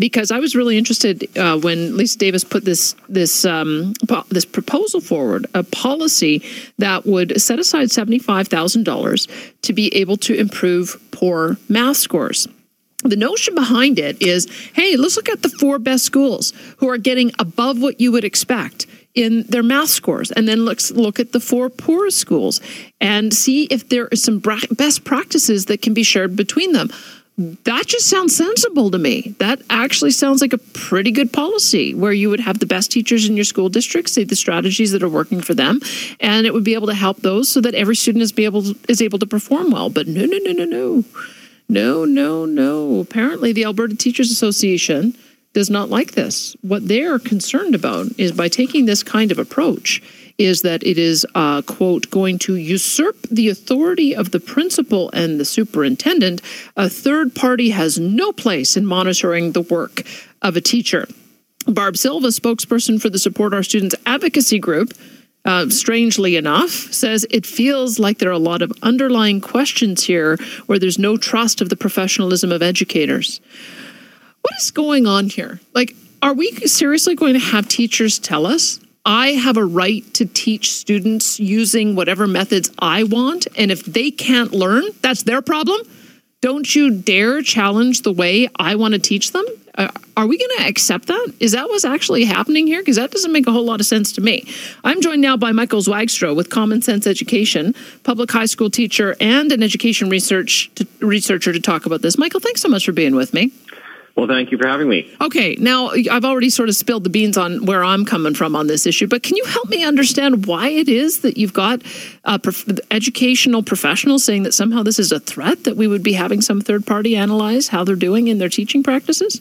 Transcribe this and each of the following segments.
because I was really interested uh, when Lisa Davis put this this um, po- this proposal forward, a policy that would set aside seventy five thousand dollars to be able to improve poor math scores. The notion behind it is, hey, let's look at the four best schools who are getting above what you would expect in their math scores and then let's look at the four poorest schools and see if there are some best practices that can be shared between them that just sounds sensible to me. That actually sounds like a pretty good policy where you would have the best teachers in your school district say the strategies that are working for them, and it would be able to help those so that every student is be able to, is able to perform well. But no, no, no, no, no, no, no, no. Apparently, the Alberta Teachers Association does not like this. What they're concerned about is by taking this kind of approach is that it is, uh, quote, going to usurp the authority of the principal and the superintendent. A third party has no place in monitoring the work of a teacher. Barb Silva, spokesperson for the Support Our Students advocacy group, uh, strangely enough, says it feels like there are a lot of underlying questions here where there's no trust of the professionalism of educators. What is going on here? Like, are we seriously going to have teachers tell us I have a right to teach students using whatever methods I want. And if they can't learn, that's their problem. Don't you dare challenge the way I want to teach them. Uh, are we going to accept that? Is that what's actually happening here? Because that doesn't make a whole lot of sense to me. I'm joined now by Michael Zwaagstra with Common Sense Education, public high school teacher, and an education research to, researcher to talk about this. Michael, thanks so much for being with me. Well, thank you for having me. Okay, now I've already sort of spilled the beans on where I'm coming from on this issue, but can you help me understand why it is that you've got uh, prof- educational professionals saying that somehow this is a threat that we would be having some third party analyze how they're doing in their teaching practices?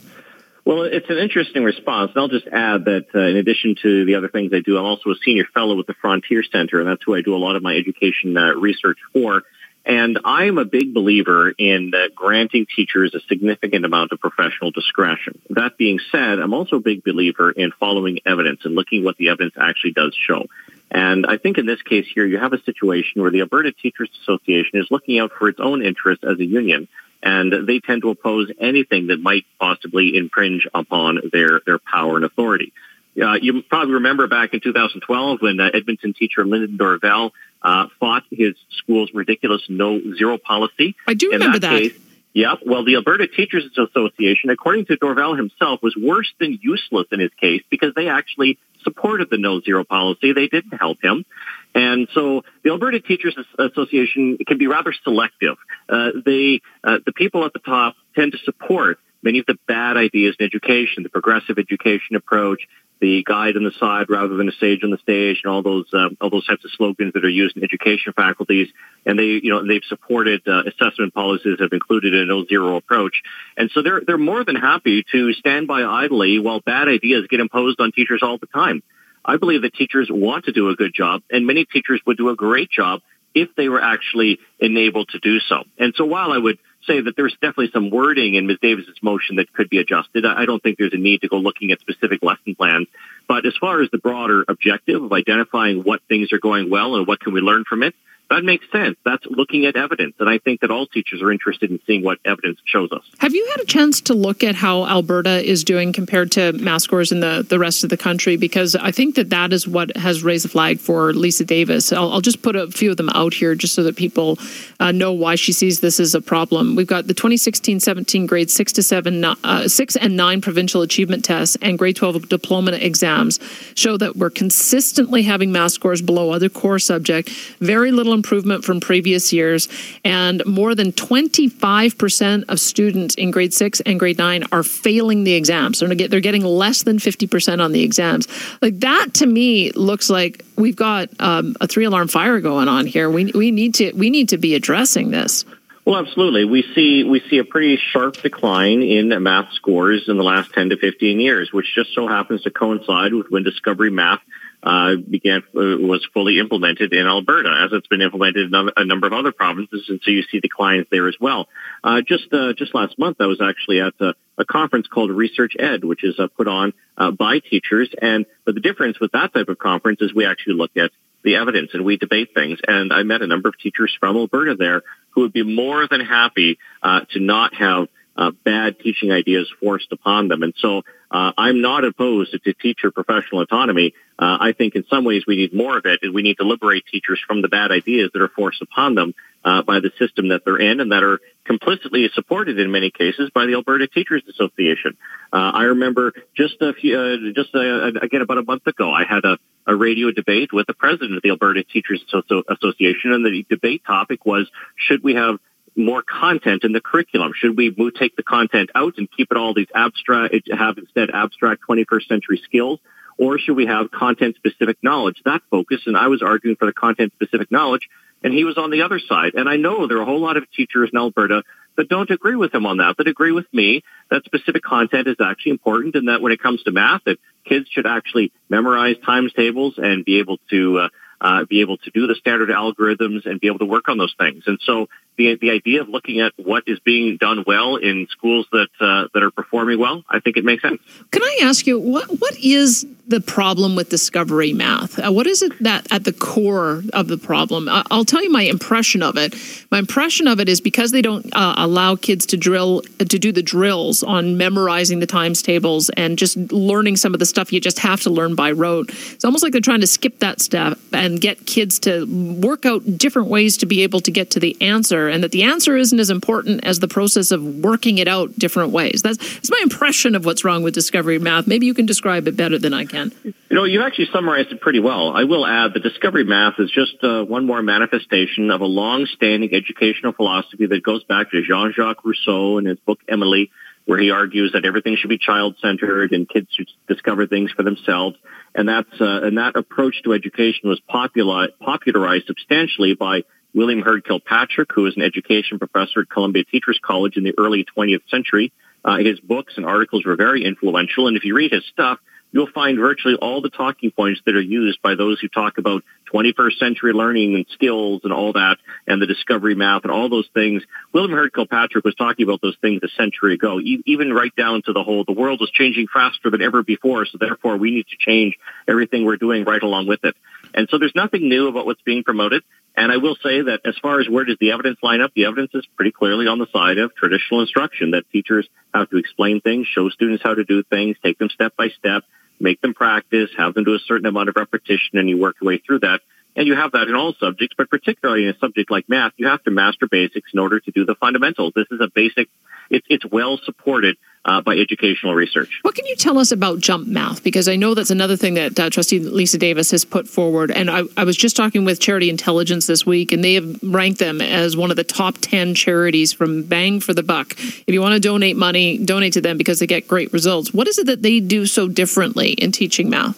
Well, it's an interesting response. And I'll just add that uh, in addition to the other things I do, I'm also a senior fellow with the Frontier Center, and that's who I do a lot of my education uh, research for. And I am a big believer in uh, granting teachers a significant amount of professional discretion. That being said, I'm also a big believer in following evidence and looking what the evidence actually does show. And I think in this case here, you have a situation where the Alberta Teachers Association is looking out for its own interest as a union, and they tend to oppose anything that might possibly infringe upon their, their power and authority. Uh, you probably remember back in 2012 when uh, Edmonton teacher Lyndon Dorval uh, fought his school's ridiculous no zero policy. I do remember that. that. Case, Yep. Well, the Alberta Teachers Association, according to Dorval himself, was worse than useless in his case because they actually supported the no zero policy. They didn't help him. And so the Alberta Teachers Association can be rather selective. Uh, they, uh, the people at the top tend to support many of the bad ideas in education, the progressive education approach, the guide on the side rather than a sage on the stage, and all those uh, all those types of slogans that are used in education faculties. And they, you know, they've supported uh, assessment policies that have included a no zero approach. And so they're they're more than happy to stand by idly while bad ideas get imposed on teachers all the time. I believe that teachers want to do a good job, and many teachers would do a great job if they were actually enabled to do so. And so while I would say that there's definitely some wording in Ms. Davis's motion that could be adjusted. I don't think there's a need to go looking at specific lesson plans. But as far as the broader objective of identifying what things are going well and what can we learn from it, that makes sense. That's looking at evidence. And I think that all teachers are interested in seeing what evidence shows us. Have you had a chance to look at how Alberta is doing compared to math scores in the, the rest of the country? Because I think that that is what has raised the flag for Lisa Davis. I'll, I'll just put a few of them out here just so that people uh, know why she sees this as a problem. We've got the 2016-17 grade 6 to 7, uh, 6 and 9 provincial achievement tests and grade 12 diploma exams show that we're consistently having math scores below other core subject. Very little improvement from previous years, and more than 25% of students in grade six and grade nine are failing the exams. They're, they're getting less than 50% on the exams. Like that to me looks like we've got um, a three alarm fire going on here. We, we need to we need to be addressing this. Well, absolutely. We see we see a pretty sharp decline in math scores in the last 10 to 15 years, which just so happens to coincide with when Discovery Math uh, began uh, was fully implemented in Alberta, as it's been implemented in a number of other provinces, and so you see declines there as well. Uh, just uh, just last month, I was actually at a, a conference called Research Ed, which is uh, put on uh, by teachers, and but the difference with that type of conference is we actually look at the evidence and we debate things. And I met a number of teachers from Alberta there who would be more than happy to not have uh, bad teaching ideas forced upon them. And so uh, I'm not opposed to teacher professional autonomy. Uh, I think in some ways we need more of it, and we need to liberate teachers from the bad ideas that are forced upon them uh, by the system that they're in and that are complicitly supported in many cases by the Alberta Teachers Association. Uh, I remember just a few, uh, just uh, again about a month ago, I had a, a radio debate with the president of the Alberta Teachers Association, and the debate topic was: Should we have more content in the curriculum? Should we move, take the content out and keep it all these abstract, have instead abstract 21st century skills? Or should we have content specific knowledge? That focus, and I was arguing for the content specific knowledge, and he was on the other side. And I know there are a whole lot of teachers in Alberta that don't agree with him on that, that agree with me that specific content is actually important and that when it comes to math, that kids should actually memorize times tables and be able to uh, uh, be able to do the standard algorithms and be able to work on those things. And so the the idea of looking at what is being done well in schools that uh, that are performing well, I think it makes sense. Can I ask you what what is the problem with discovery math? Uh, what is it that at the core of the problem? Uh, I'll tell you my impression of it. My impression of it is because they don't uh, allow kids to drill to do the drills on memorizing the times tables and just learning some of the stuff you just have to learn by rote. It's almost like they're trying to skip that step and get kids to work out different ways to be able to get to the answer and that the answer isn't as important as the process of working it out different ways. That's, that's my impression of what's wrong with discovery math. Maybe you can describe it better than I can. You know, you actually summarized it pretty well. I will add that discovery math is just uh, one more manifestation of a long-standing educational philosophy that goes back to Jean-Jacques Rousseau in his book Emile, where he argues that everything should be child-centered and kids should discover things for themselves. And that's uh, and that approach to education was popular, popularized substantially by William Heard Kilpatrick, who was an education professor at Columbia Teachers College in the early 20th century. Uh, his books and articles were very influential, and if you read his stuff, you'll find virtually all the talking points that are used by those who talk about 21st century learning and skills and all that, and the discovery math and all those things. William Heard Kilpatrick was talking about those things a century ago, even right down to the whole, the world is changing faster than ever before, so therefore we need to change everything we're doing right along with it. And so there's nothing new about what's being promoted. And I will say that as far as where does the evidence line up, the evidence is pretty clearly on the side of traditional instruction that teachers have to explain things, show students how to do things, take them step by step, make them practice, have them do a certain amount of repetition, and you work your way through that. And you have that in all subjects, but particularly in a subject like math, you have to master basics in order to do the fundamentals. This is a basic, it's, it's well supported uh, by educational research. What can you tell us about jump math? Because I know that's another thing that uh, Trustee Lisa Davis has put forward. And I, I, was just talking with Charity Intelligence this week, and they have ranked them as one of the top 10 charities from bang for the buck. If you want to donate money, donate to them because they get great results. What is it that they do so differently in teaching math?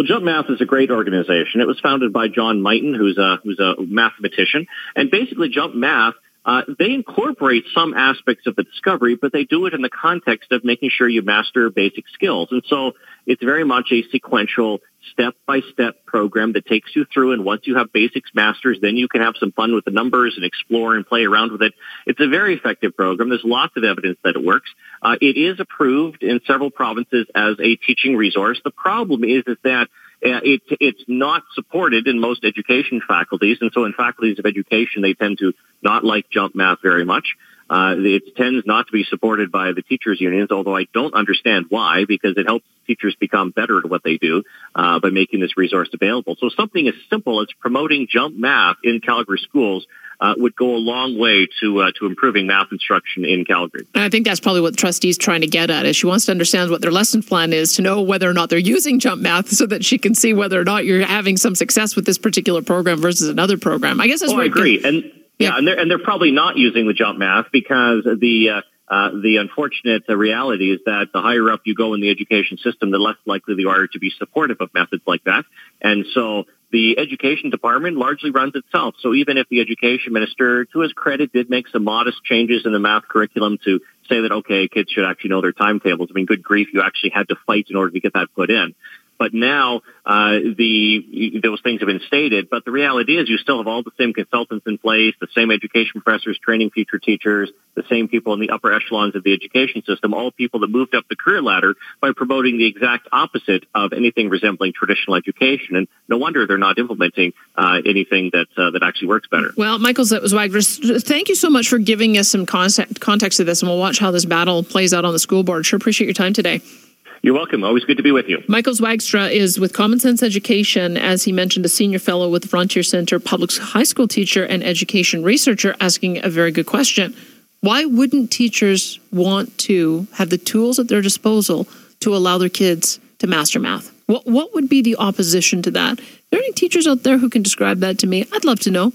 Well, Jump Math is a great organization. It was founded by John Mighton, who's a who's a mathematician, and basically Jump Math uh, they incorporate some aspects of the discovery, but they do it in the context of making sure you master basic skills. And so it's very much a sequential step-by-step program that takes you through. And once you have basics masters, then you can have some fun with the numbers and explore and play around with it. It's a very effective program. There's lots of evidence that it works. Uh, it is approved in several provinces as a teaching resource. The problem is, is that uh, it, it's not supported in most education faculties, and so in faculties of education, they tend to not like jump math very much. Uh, it tends not to be supported by the teachers unions, although I don't understand why, because it helps teachers become better at what they do uh, by making this resource available. So something as simple as promoting jump math in Calgary schools uh, would go a long way to uh, to improving math instruction in Calgary. And I think that's probably what the trustee's trying to get at is she wants to understand what their lesson plan is to know whether or not they're using jump math so that she can see whether or not you're having some success with this particular program versus another program. I guess that's oh, I agree. And yeah, and they're and they're probably not using the jump math because the uh, uh, the unfortunate reality is that the higher up you go in the education system, the less likely they are to be supportive of methods like that. And so the education department largely runs itself. So even if the education minister, to his credit, did make some modest changes in the math curriculum to say that, okay, kids should actually know their timetables. I mean, good grief, you actually had to fight in order to get that put in. But now uh, the those things have been stated. But the reality is, you still have all the same consultants in place, the same education professors training future teachers, the same people in the upper echelons of the education system, all people that moved up the career ladder by promoting the exact opposite of anything resembling traditional education. And no wonder they're not implementing uh, anything that uh, that actually works better. Well, Michael Zwagler, thank you so much for giving us some context, context to this, and we'll watch how this battle plays out on the school board. Sure appreciate your time today. You're welcome. Always good to be with you. Michael Zwaagstra is with Common Sense Education, as he mentioned, a senior fellow with the Frontier Center, public high school teacher and education researcher, asking a very good question. Why wouldn't teachers want to have the tools at their disposal to allow their kids to master math? What, what would be the opposition to that? Are there any teachers out there who can describe that to me? I'd love to know.